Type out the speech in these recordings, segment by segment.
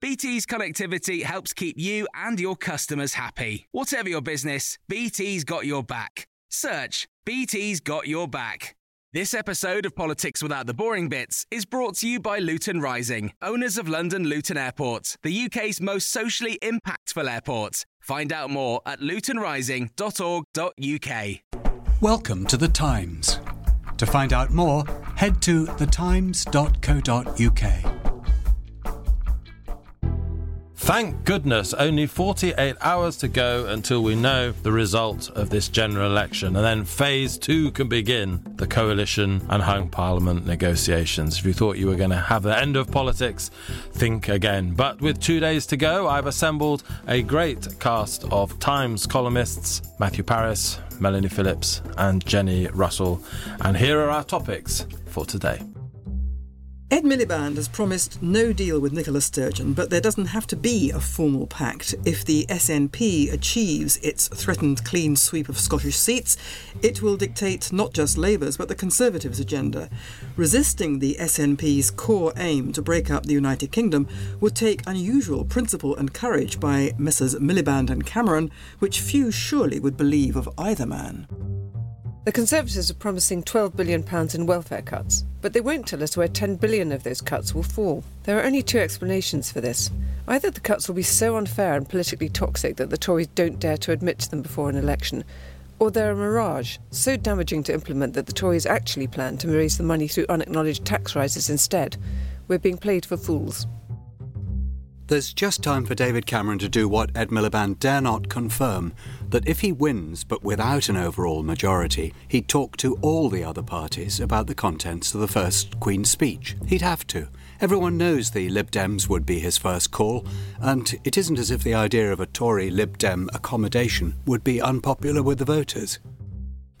BT's connectivity helps keep you and your customers happy. Whatever your business, BT's got your back. Search BT's got your back. This episode of Politics Without the Boring Bits is brought to you by Luton Rising, owners of London Luton Airport, the UK's most socially impactful airport. Find out more at lutonrising.org.uk. Welcome to The Times. To find out more, head to thetimes.co.uk. Thank goodness, only 48 hours to go until we know the result of this general election, and then phase two can begin the coalition and hung parliament negotiations. If you thought you were going to have the end of politics, think again. But with two days to go, I've assembled a great cast of Times columnists Matthew Parris, Melanie Phillips, and Jenni Russell. And here are our topics for today. Ed Miliband has promised no deal with Nicola Sturgeon, but there doesn't have to be a formal pact. If the SNP achieves its threatened clean sweep of Scottish seats, it will dictate not just Labour's but the Conservatives' agenda. Resisting the SNP's core aim to break up the United Kingdom would take unusual principle and courage by Messrs Miliband and Cameron, which few surely would believe of either man. The Conservatives are promising £12 billion in welfare cuts, but they won't tell us where £10 billion of those cuts will fall. There are only two explanations for this. Either the cuts will be so unfair and politically toxic that the Tories don't dare to admit to them before an election, or they're a mirage, so damaging to implement that the Tories actually plan to raise the money through unacknowledged tax rises instead. We're being played for fools. There's just time for David Cameron to do what Ed Miliband dare not confirm that if he wins but without an overall majority, he'd talk to all the other parties about the contents of the first Queen's speech. He'd have to. Everyone knows the Lib Dems would be his first call, and it isn't as if the idea of a Tory Lib Dem accommodation would be unpopular with the voters.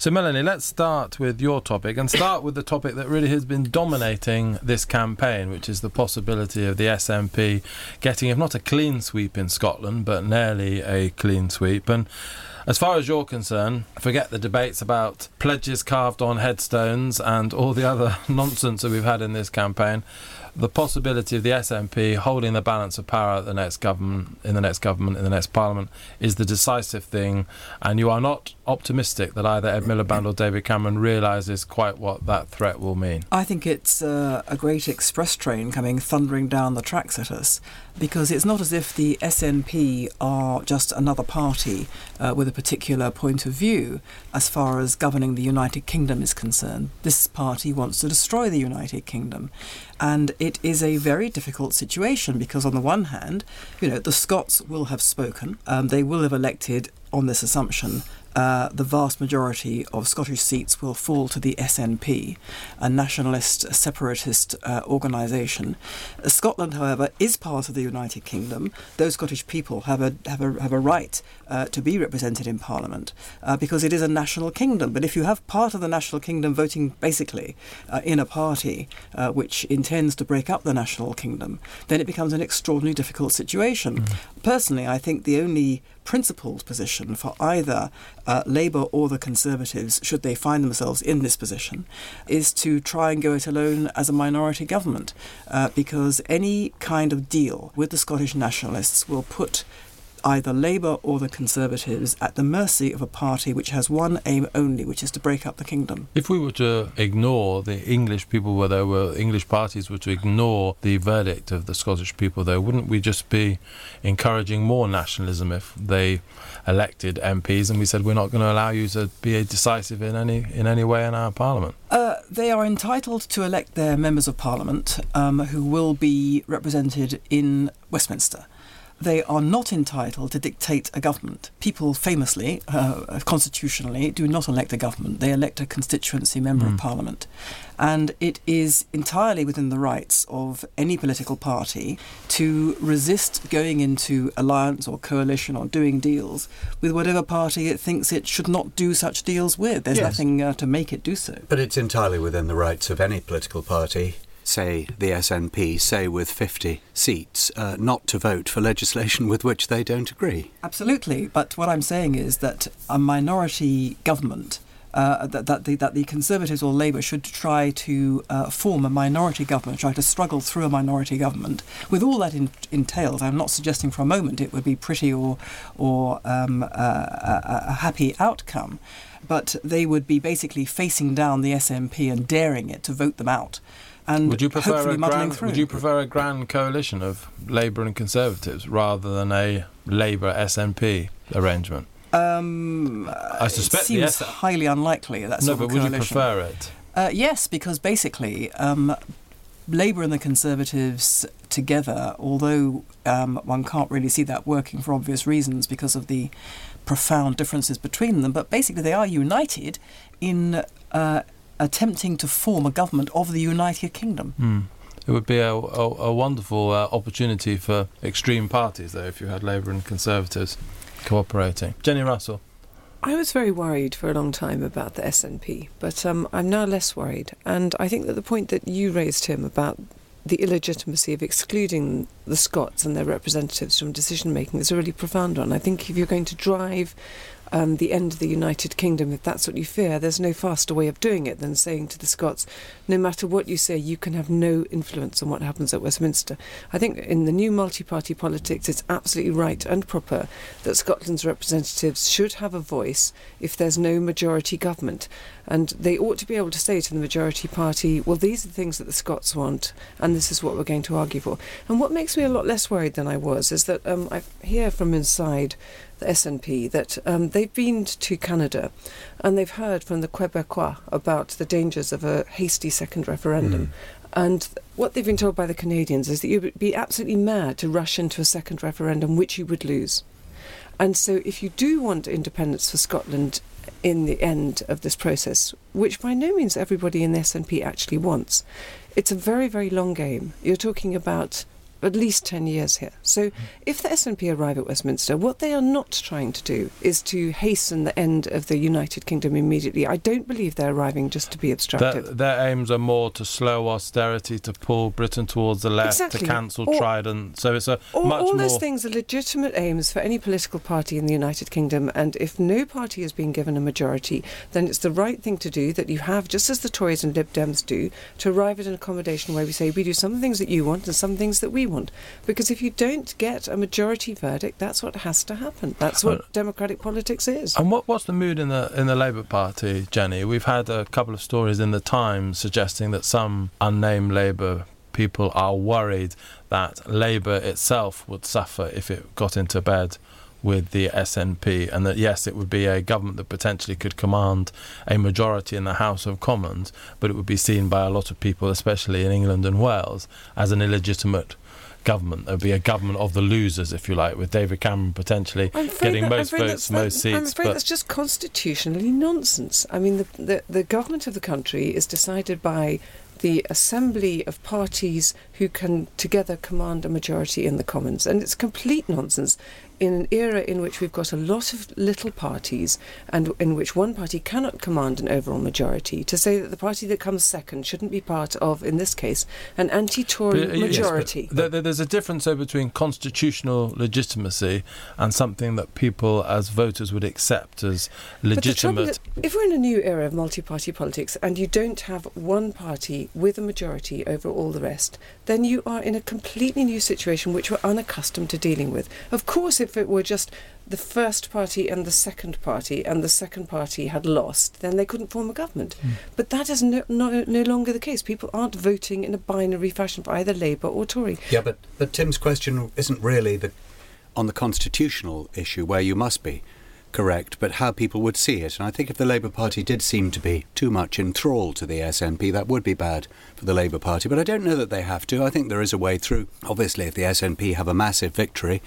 So, Melanie, let's start with your topic and start with the topic that really has been dominating this campaign, which is the possibility of the SNP getting, if not a clean sweep in Scotland, but nearly a clean sweep. And as far as you're concerned, forget the debates about pledges carved on headstones and all the other nonsense that we've had in this campaign the possibility of the SNP holding the balance of power at the next government, in the next government, in the next parliament, is the decisive thing. And you are not optimistic that either Ed Miliband or David Cameron realises quite what that threat will mean. I think it's uh, a great express train coming thundering down the tracks at us because it's not as if the SNP are just another party uh, with a particular point of view as far as governing the United Kingdom is concerned. This party wants to destroy the United Kingdom. And it is a very difficult situation because, on the one hand, you know, the Scots will have spoken, um, they will have elected on this assumption uh, the vast majority of Scottish seats will fall to the SNP, a nationalist separatist uh, organisation. Scotland, however, is part of the United Kingdom. Those Scottish people have a have a have a right uh, to be represented in Parliament uh, because it is a national kingdom. But if you have part of the national kingdom voting basically uh, in a party which intends to break up the national kingdom, then it becomes an extraordinarily difficult situation. Mm. Personally, I think the only principled position for either uh, Labour or the Conservatives, should they find themselves in this position, is to try and go it alone as a minority government, uh, because any kind of deal with the Scottish nationalists will put either Labour or the Conservatives at the mercy of a party which has one aim only, which is to break up the kingdom. If we were to ignore the English people, where there were English parties were to ignore the verdict of the Scottish people, though, wouldn't we just be encouraging more nationalism if they elected MPs and we said we're not going to allow you to be decisive in any in any way in our Parliament? Uh, they are entitled to elect their members of Parliament, um, who will be represented in Westminster they are not entitled to dictate a government. People famously, uh, constitutionally, do not elect a government. They elect a constituency member mm. of hmm. parliament. And it is entirely within the rights of any political party to resist going into alliance or coalition or doing deals with whatever party it thinks it should not do such deals with. There's yes. nothing uh, to make it do so. But it's entirely within the rights of any political party say the SNP, say with 50 seats, uh, not to vote for legislation with which they don't agree. Absolutely, but what I'm saying is that a minority government. Uh, that, that, the, that the Conservatives or Labour should try to uh, form a minority government, try to struggle through a minority government, with all that in, entails. I'm not suggesting for a moment it would be pretty or, or um, a, a happy outcome, but they would be basically facing down the SNP and daring it to vote them out and would you prefer a grand, through. Would you prefer a grand coalition of Labour and Conservatives rather than a Labour SNP arrangement? Um, I suspect it seems highly unlikely. That no, but would you prefer it? Uh, yes, because basically, um, Labour and the Conservatives together, although um, one can't really see that working for obvious reasons because of the profound differences between them, but basically they are united in. Uh, attempting to form a government of the United Kingdom. Mm. It would be a, a, a wonderful uh, opportunity for extreme parties, though, if you had Labour and Conservatives cooperating. Jenni Russell. I was very worried for a long time about the SNP, but um, I'm now less worried. And I think that the point that you raised, Tim, about the illegitimacy of excluding the Scots and their representatives from decision making is a really profound one. I think if you're going to drive um, the end of the United Kingdom, if that's what you fear, there's no faster way of doing it than saying to the Scots, no matter what you say, you can have no influence on what happens at Westminster. I think in the new multi party politics, it's absolutely right and proper that Scotland's representatives should have a voice if there's no majority government. And they ought to be able to say to the majority party, well, these are the things that the Scots want, and this is what we're going to argue for. And what makes me a lot less worried than I was is that um, I hear from inside the SNP, that um, they've been to Canada and they've heard from the Quebecois about the dangers of a hasty second referendum. Mm. And what they've been told by the Canadians is that you would be absolutely mad to rush into a second referendum, which you would lose. And so, if you do want independence for Scotland in the end of this process, which by no means everybody in the SNP actually wants, it's a very, very long game. You're talking about at least 10 years here. So if the SNP arrive at Westminster, what they are not trying to do is to hasten the end of the United Kingdom immediately. I don't believe they're arriving just to be obstructive. Their, their aims are more to slow austerity, to pull Britain towards the left, exactly. to cancel or, Trident. So it's a or, much all more... those things are legitimate aims for any political party in the United Kingdom. And if no party has been given a majority, then it's the right thing to do that you have, just as the Tories and Lib Dems do, to arrive at an accommodation where we say we do some things that you want and some things that we want. Because if you don't get a majority verdict, that's what has to happen. That's what democratic politics is. And what, what's the mood in the in the Labour Party, Jenni? We've had a couple of stories in the Times suggesting that some unnamed Labour people are worried that Labour itself would suffer if it got into bed with the SNP, and that yes, it would be a government that potentially could command a majority in the House of Commons, but it would be seen by a lot of people, especially in England and Wales, as an illegitimate government. There would be a government of the losers, if you like, with David Cameron potentially getting that, most votes, most seats. I'm afraid that's just constitutionally nonsense. I mean, the, the, the government of the country is decided by the assembly of parties who can together command a majority in the Commons. And it's complete nonsense in an era in which we've got a lot of little parties and in which one party cannot command an overall majority, to say that the party that comes second shouldn't be part of, in this case, an anti Tory uh, majority. Yes, there's a difference though between constitutional legitimacy and something that people as voters would accept as legitimate. if we're in a new era of multi party politics and you don't have one party party with a majority over all the rest, then you are in a completely new situation which we're unaccustomed to dealing with. Of course, if it were just the first party and the second party, and the second party had lost, then they couldn't form a government. Mm. But that is no, no, no longer the case. People aren't voting in a binary fashion for either Labour or Tory. Yeah, but, but Tim's question isn't really the, on the constitutional issue where you must be correct, but how people would see it. And I think if the Labour Party did seem to be too much enthralled to the SNP, that would be bad for the Labour Party. But I don't know that they have to. I think there is a way through. Obviously, if the SNP have a massive victory,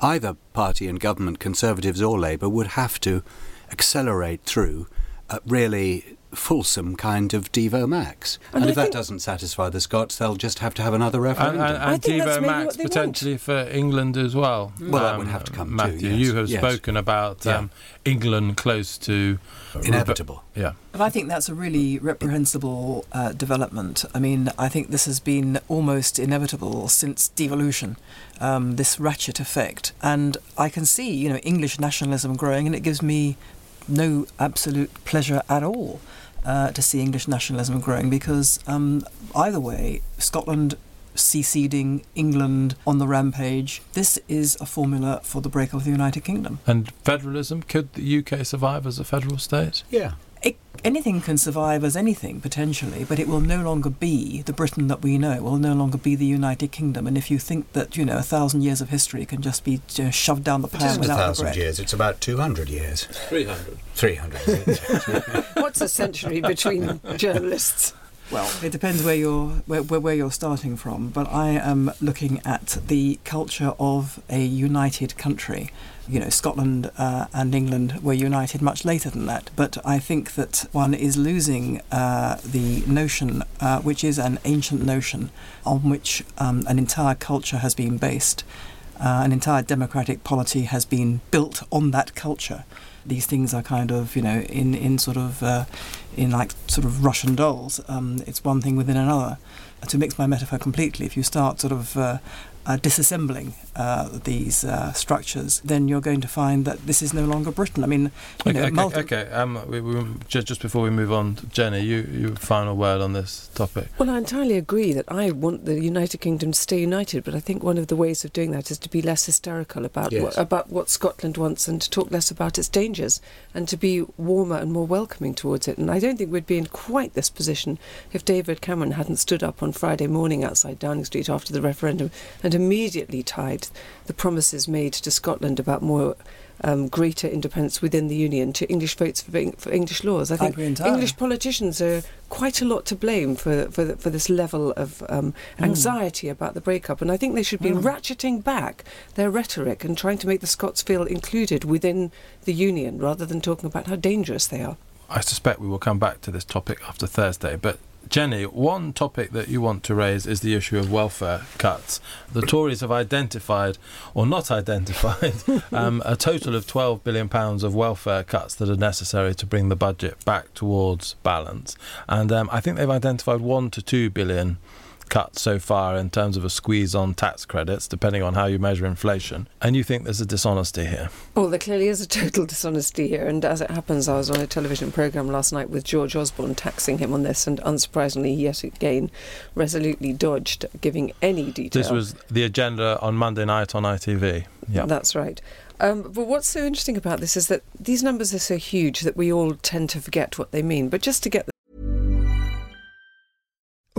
either party in government, Conservatives or Labour, would have to accelerate through a really fulsome kind of Devo Max. And, and if that doesn't satisfy the Scots, they'll just have to have another referendum. And, and, and Devo Max potentially want. for England as well. Well, um, that would have to come Matthew, too, yes. you have yes. spoken about um, England close to... Inevitable. Yeah. And I think that's a really reprehensible uh, development. I mean, I think this has been almost inevitable since devolution, um, this ratchet effect. And I can see, you know, English nationalism growing, and it gives me no absolute pleasure at all uh, to see English nationalism growing because um, either way, Scotland seceding, England on the rampage. This is a formula for the breakup of the United Kingdom. And federalism, could the UK survive as a federal state? Yeah it, anything can survive as anything potentially, but it will no longer be the Britain that we know. It will no longer be the United Kingdom. And if you think that you know a thousand years of history can just be you know, shoved down the pan it isn't without a thousand the bread. years; it's about two hundred years. Three hundred. Three hundred. What's a century between journalists? Well, it depends where you're where, where you're starting from, but I am looking at the culture of a united country. You know, Scotland uh, and England were united much later than that, but I think that one is losing uh, the notion, uh, which is an ancient notion, on which um, an entire culture has been based. Uh, an entire democratic polity has been built on that culture these things are kind of you know in in sort of uh, in like sort of Russian dolls. Um, it's one thing within another. To mix my metaphor completely, if you start sort of uh, uh, disassembling uh, these uh, structures, then you're going to find that this is no longer Britain. I mean, okay, know, okay, multi- okay. Um, we, we, just, just before we move on, Jenni, you, you final word on this topic. Well, I entirely agree that I want the United Kingdom to stay united, but I think one of the ways of doing that is to be less hysterical about yes. what, about what Scotland wants and to talk less about its dangers and to be warmer and more welcoming towards it. And I don't think we'd be in quite this position if David Cameron hadn't stood up on Friday morning outside Downing Street after the referendum and immediately tied the promises made to Scotland about more um, greater independence within the Union to English votes for, for English laws. I think I English politicians are quite a lot to blame for for, for this level of um, hmm. anxiety mm. about the breakup, and I think they should be mm. ratcheting back their rhetoric and trying to make the Scots feel included within the Union rather than talking about how dangerous they are. I suspect we will come back to this topic after Thursday, but Jenni, one topic that you want to raise is the issue of welfare cuts. The Tories have identified, or not identified, um, a total of £12 billion of welfare cuts that are necessary to bring the budget back towards balance. And um, I think they've identified 1 to 2 billion cut so far in terms of a squeeze on tax credits, depending on how you measure inflation. And you think there's a dishonesty here? Well, there clearly is a total dishonesty here. And as it happens, I was on a television programme last night with George Osborne taxing him on this, and unsurprisingly, yet again, resolutely dodged giving any detail. This was the agenda on Monday night on ITV. Yeah, that's right. Um, but what's so interesting about this is that these numbers are so huge that we all tend to forget what they mean. But just to get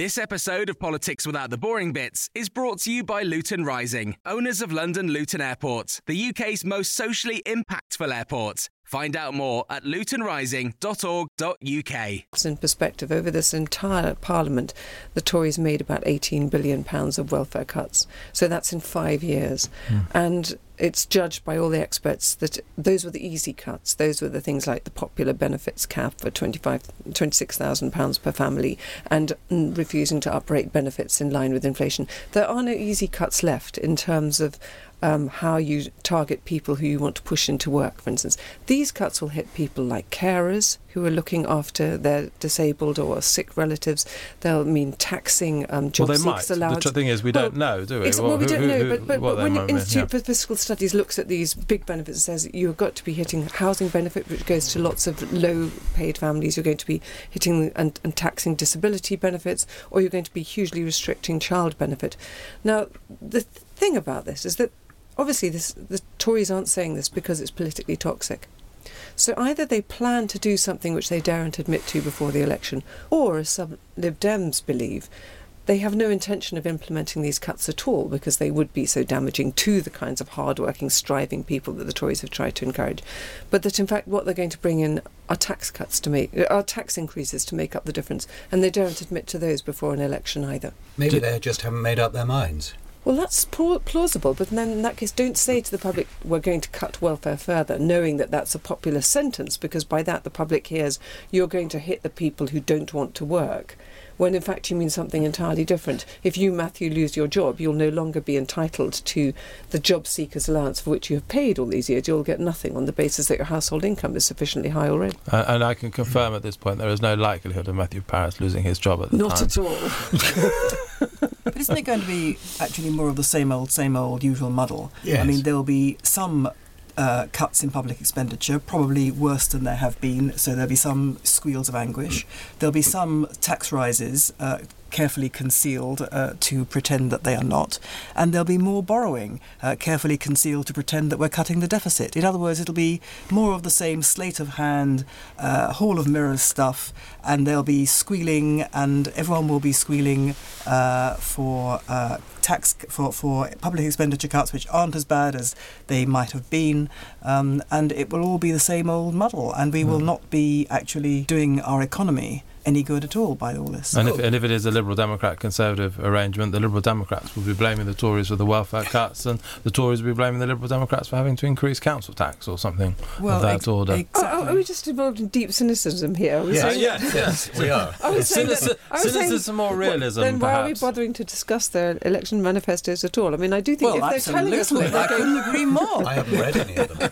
This episode of Politics Without the Boring Bits is brought to you by Luton Rising, owners of London Luton Airport, the UK's most socially impactful airport. Find out more at lutonrising.org.uk. In perspective, over this entire Parliament, the Tories made about £18 billion of welfare cuts. So that's in five years. Hmm. And it's judged by all the experts that those were the easy cuts. Those were the things like the popular benefits cap for 25, £26,000 per family and refusing to uprate benefits in line with inflation. There are no easy cuts left in terms of um, how you target people who you want to push into work, for instance. These cuts will hit people like carers who are looking after their disabled or sick relatives. They'll mean taxing um, job well, they might. seekers allowed. The thing is, we don't know, do we? Ex- well, we who- don't who- know, who- but, but, but when the might mean, Institute yeah. for Fiscal Studies looks at these big benefits and says you've got to be hitting housing benefit, which goes to lots of low-paid families, you're going to be hitting and, and taxing disability benefits, or you're going to be hugely restricting child benefit. Now, the th- thing about this is that obviously this, the Tories aren't saying this because it's politically toxic. So either they plan to do something which they daren't admit to before the election, or as some Lib Dems believe, they have no intention of implementing these cuts at all because they would be so damaging to the kinds of hard-working, striving people that the Tories have tried to encourage. But that in fact what they're going to bring in are tax cuts to make, are tax increases to make up the difference, and they don't admit to those before an election either. Maybe they just haven't made up their minds. Well, that's plausible, but then in that case, don't say to the public, we're going to cut welfare further, knowing that that's a popular sentence, because by that the public hears you're going to hit the people who don't want to work, when in fact you mean something entirely different. If you, Matthew, lose your job, you'll no longer be entitled to the job seekers allowance for which you have paid all these years. You'll get nothing on the basis that your household income is sufficiently high already. Uh, and I can confirm at this point there is no likelihood of Matthew Parris losing his job at the Not time. at all. But isn't it going to be actually more of the same old, same old usual muddle? I mean, there'll be some uh, cuts in public expenditure, probably worse than there have been, so there'll be some squeals of anguish. There'll be some tax rises. Uh, Carefully concealed uh, to pretend that they are not, and there'll be more borrowing, uh, carefully concealed to pretend that we're cutting the deficit. In other words, it'll be more of the same slate of hand, uh, hall of mirrors stuff, and they'll be squealing, and everyone will be squealing uh, for uh, tax for for public expenditure cuts, which aren't as bad as they might have been, um, and it will all be the same old muddle, and we will not be actually doing our economy any good at all by all this. And if, and if it is a Liberal Democrat Conservative arrangement, the Liberal Democrats will be blaming the Tories for the welfare cuts, and the Tories will be blaming the Liberal Democrats for having to increase council tax or something of that ex- order. Oh, oh, are we just involved in deep cynicism here? Are we Yes. saying- yes, yes, we are. I was saying that- Cynici- I was saying- cynicism or realism, Then why are we bothering to discuss their election manifestos at all? I mean, I do think well, if they're telling us what absolutely. I they're going couldn't agree more. I haven't read any of them.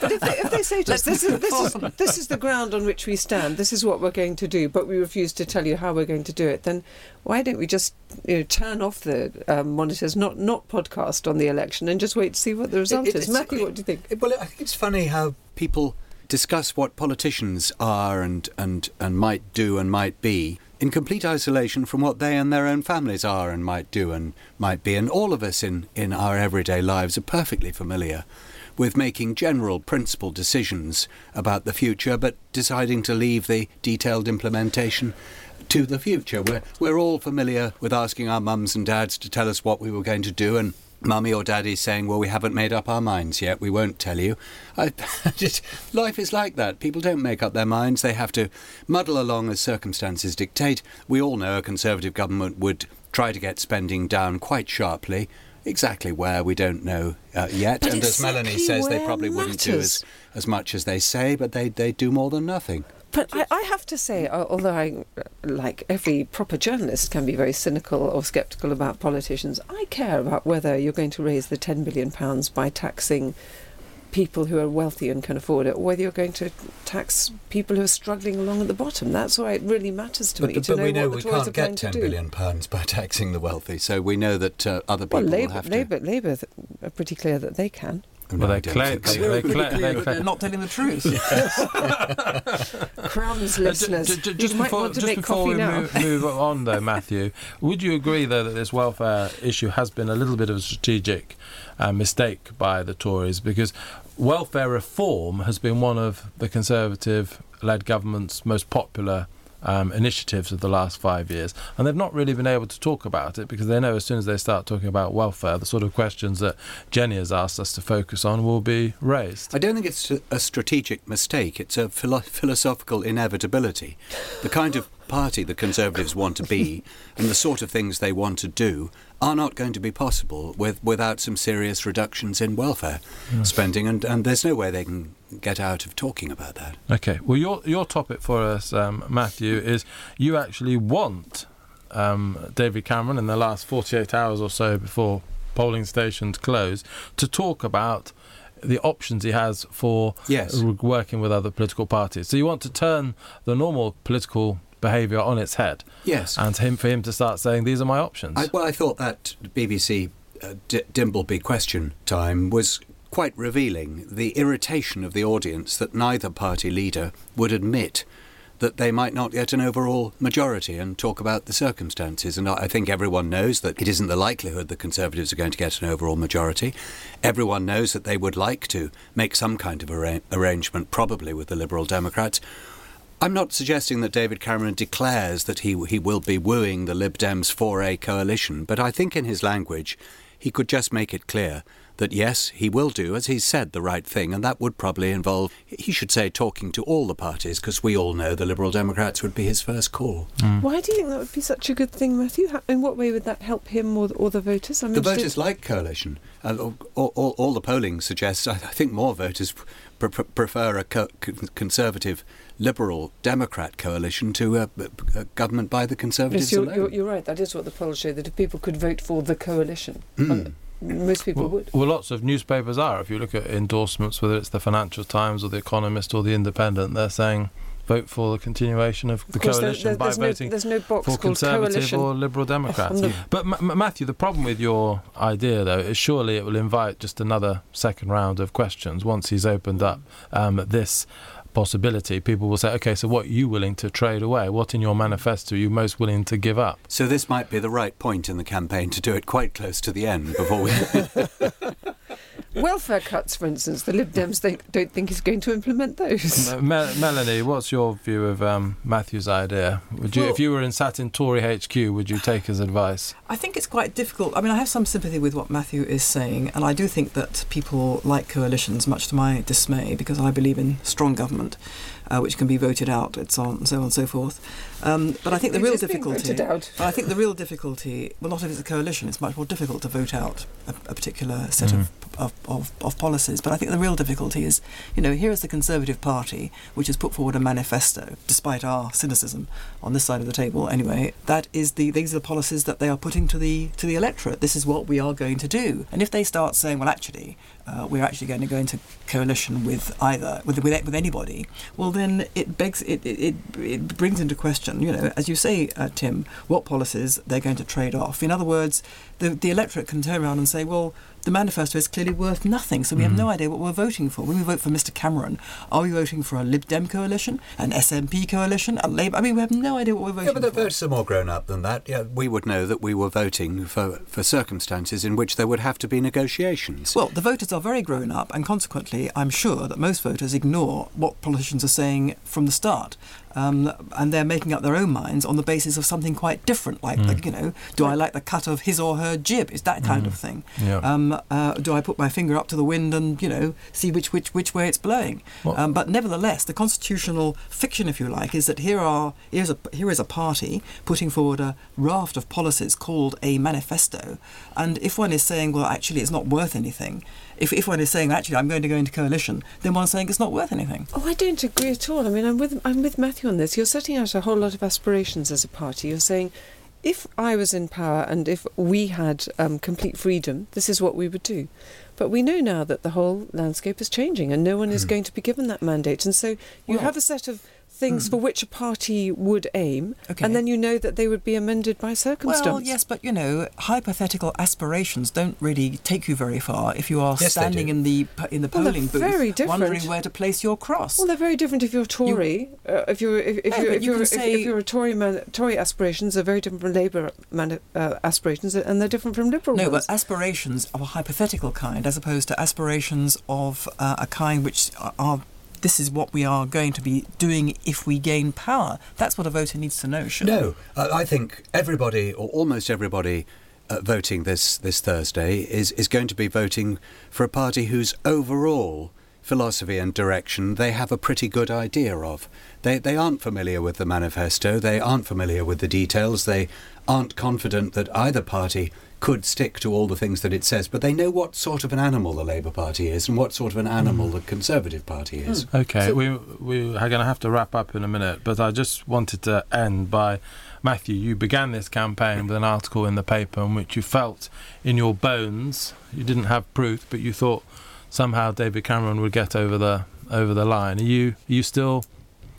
but if they, if they say to us, this is, this, is, this is the ground on which we stand, this is what we're going to do, but we refuse to tell you how we're going to do it, then why don't we just you know, turn off the um, monitors, not not podcast on the election, and just wait to see what the result It- is? Matthew, what do you think? It- well, I think it's funny how people discuss what politicians are and, and, and might do and might be in complete isolation from what they and their own families are and might do and might be. And all of us in, in our everyday lives are perfectly familiar with making general principle decisions about the future, but deciding to leave the detailed implementation to the future. We're, we're all familiar with asking our mums and dads to tell us what we were going to do and mummy or daddy saying, well, we haven't made up our minds yet, we won't tell you. I, just, life is like that. People don't make up their minds. They have to muddle along as circumstances dictate. We all know a Conservative government would try to get spending down quite sharply. Exactly where we don't know uh, yet, But and as Melanie says, they probably wouldn't do as, as much as they say, but they they do more than nothing. But I, I have to say, although I, like every proper journalist, can be very cynical or sceptical about politicians, I care about whether you're going to raise the £10 billion by taxing people who are wealthy and can afford it, or whether you're going to tax people who are struggling along at the bottom. That's why it really matters to But, me but to know we know what we the Tories can't are planning get to ten do. billion pounds by taxing the wealthy, so we know that uh, other Well, people will Labour, have to. Labour, Labour are pretty clear that they can. No, Well, I they don't claim- so. they- We're pretty cla- clear they that cla- they're not telling the truth. Crumbs, Uh, ju- listeners. ju- ju- you just might before, want to just make before we now. move, move on, though, Matthew, would you agree, though, that this welfare issue has been a little bit of a strategic uh, mistake by the Tories? Because welfare reform has been one of the Conservative led government's most popular um, initiatives of the last five years, and they've not really been able to talk about it because they know as soon as they start talking about welfare, the sort of questions that Jenni has asked us to focus on will be raised. I don't think it's a strategic mistake. It's a philo- philosophical inevitability. The kind of party the Conservatives want to be and the sort of things they want to do are not going to be possible with, without some serious reductions in welfare yes. spending, and, and there's no way they can get out of talking about that. Okay, well, your, your topic for us, um, Matthew, is you actually want um, David Cameron in the last 48 hours or so before polling stations close to talk about the options he has for yes. working with other political parties. So you want to turn the normal political behaviour on its head. Yes. And him for him to start saying, these are my options. I, well, I thought that BBC uh, D- Dimbleby question time was quite revealing. The irritation of the audience that neither party leader would admit that they might not get an overall majority and talk about the circumstances. And I think everyone knows that it isn't the likelihood the Conservatives are going to get an overall majority. Everyone knows that they would like to make some kind of arra- arrangement, probably with the Liberal Democrats. I'm not suggesting that David Cameron declares that he he will be wooing the Lib Dems for a coalition, but I think in his language he could just make it clear that yes, he will do, as he's said, the right thing, and that would probably involve, he should say, talking to all the parties, because we all know the Liberal Democrats would be his first call. Mm. Why do you think that would be such a good thing, Matthew? In what way would that help him or, or the voters? I'm the voters like coalition. Uh, all, all, all, the polling suggests, I think more voters prefer a co- conservative Liberal Democrat coalition to a, a, government by the Conservatives yes, you're, you're, you're, right. That is what the polls show. That if people could vote for the coalition, mm. most people well, would. Well, lots of newspapers are. If you look at endorsements, whether it's the Financial Times or the Economist or the Independent, they're saying vote for the continuation of the of coalition there, there, by voting no, there's no box for Conservative coalition. or Liberal Democrats. but M- Matthew, the problem with your idea, though, is surely it will invite just another second round of questions once he's opened up um, this possibility, people will say, okay, so what are you willing to trade away? What in your manifesto are you most willing to give up? So this might be the right point in the campaign to do it quite close to the end before we. Welfare cuts, for instance, the Lib Dems they don't think he's going to implement those. Mel- Melanie, what's your view of um, Matthew's idea? Would you, well, if you were in sat in Tory HQ, would you take his advice? I think it's quite difficult. I mean, I have some sympathy with what Matthew is saying, and I do think that people like coalitions, much to my dismay, because I believe in strong government uh, which can be voted out, and so on and so on and so forth. Um, but I think the real difficulty. I think the real difficulty. Well, not if it's a coalition. It's much more difficult to vote out a, a particular set mm. of, of, of, of, policies. But I think the real difficulty is, you know, here is the Conservative Party, which has put forward a manifesto, despite our cynicism on this side of the table. Anyway, that is the these are the policies that they are putting to the to the electorate. This is what we are going to do. And if they start saying, well, actually, uh, we're actually going to go into coalition with either with with, with anybody, well then it begs it, it, it brings into question, you know, as you say, uh, Tim, what policies they're going to trade off. In other words, the the electorate can turn around and say, well, the manifesto is clearly worth nothing, so we mm. have no idea what we're voting for. When we vote for Mr. Cameron, are we voting for a Lib Dem coalition, an SNP coalition, a Labour? I mean, we have no idea what we're voting for. Yeah, but the for. voters are more grown up than that. Yeah, we would know that we were voting for, for circumstances in which there would have to be negotiations. Well, the voters are very grown up, and consequently, I'm sure that most voters ignore what politicians are saying from the start um, and they're making up their own minds on the basis of something quite different, like, mm. you know, do I like the cut of his or her jib? Is that kind mm. of thing? Yeah. Um, uh, do I put my finger up to the wind and you know see which which which way it's blowing? Um, but nevertheless, the constitutional fiction, if you like, is that here are here's a here is a party putting forward a raft of policies called a manifesto, and if one is saying, well, actually, it's not worth anything if, if one is saying actually I'm going to go into coalition, then one's saying it's not worth anything. Oh, I don't agree at all. I mean, I'm with I'm with Matthew on this. You're setting out a whole lot of aspirations as a party. You're saying. If I was in power and if we had um, complete freedom, this is what we would do. But we know now that the whole landscape is changing and no one is mm. going to be given that mandate. And so you well, have a set of things for which a party would aim, Okay. and then you know that they would be amended by circumstance. Well, yes, but you know, hypothetical aspirations don't really take you very far if you are Yes, standing in the in the Well, they're polling booth, different. wondering where to place your cross. Well, they're very different if you're Tory. uh, if you're if, if Yeah, you're if you you're if, say- if you're a Tory man, Tory aspirations are very different from Labour man, uh, aspirations, and they're different from Liberal no, ones. but aspirations of a hypothetical kind, as opposed to aspirations of uh, a kind which are, are. This is what we are going to be doing if we gain power. That's what a voter needs to know. No, I I think everybody, or almost everybody, uh, voting this, this Thursday is, is going to be voting for a party whose overall philosophy and direction they have a pretty good idea of. They, they aren't familiar with the manifesto, they aren't familiar with the details, they aren't confident that either party could stick to all the things that it says, but they know what sort of an animal the Labour Party is and what sort of an animal hmm. the Conservative Party is. Hmm. Okay, we we are going to have to wrap up in a minute, but I just wanted to end by Matthew. You began this campaign with an article in the paper in which you felt in your bones you didn't have proof, but you thought somehow David Cameron would get over the over the line. Are you are you still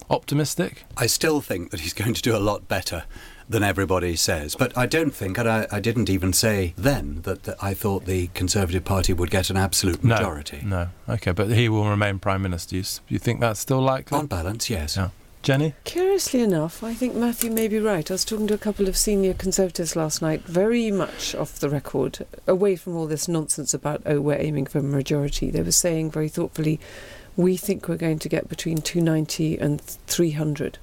optimistic? I still think that he's going to do a lot better than everybody says. But I don't think, and I, I didn't even say then, that, that I thought the Conservative Party would get an absolute majority. No. no. Okay, but he will remain prime minister. You, you think that's still likely? On balance, yes. Yeah. Jenni? Curiously enough, I think Matthew may be right. I was talking to a couple of senior Conservatives last night, very much off the record, away from all this nonsense about, oh, we're aiming for a majority. They were saying very thoughtfully, we think we're going to get between 290 and 300.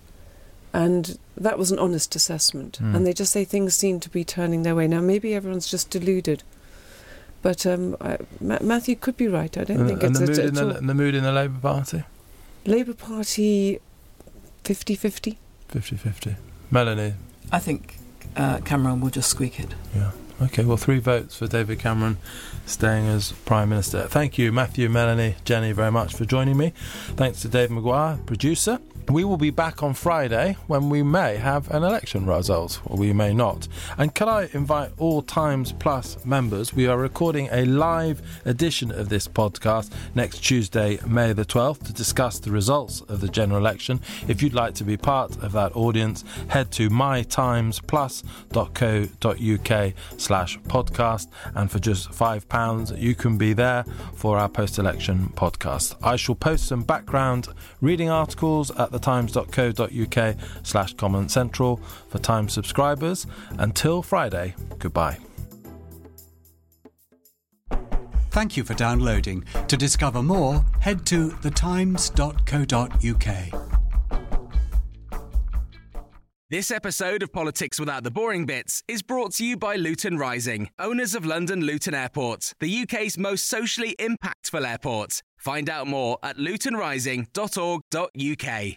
And that was an honest assessment. Hmm. And they just say things seem to be turning their way. Now, maybe everyone's just deluded. But um, I, Ma- Matthew could be right. I don't And, think and it's the, mood in the, all. and the mood in the Labour Party? Labour Party 50 50. 50 50. Melanie? I think uh, Cameron will just squeak it. Yeah. Okay, well, three votes for David Cameron staying as Prime Minister. Thank you, Matthew, Melanie, Jenni, very much for joining me. Thanks to Dave McGuire, producer. We will be back on Friday when we may have an election result, or we may not. And can I invite all Times Plus members? We are recording a live edition of this podcast next Tuesday, May the 12th, to discuss the results of the general election. If you'd like to be part of that audience, head to mytimesplus.co.uk slash podcast. And for just £5, you can be there for our post election podcast. I shall post some background reading articles at thetimes.co.uk slash comment central for Times subscribers. Until Friday, goodbye. Thank you for downloading. To discover more, head to thetimes.co.uk. This episode of Politics Without the Boring Bits is brought to you by Luton Rising, owners of London Luton Airport, the UK's most socially impactful airport. Find out more at lutonrising.org.uk.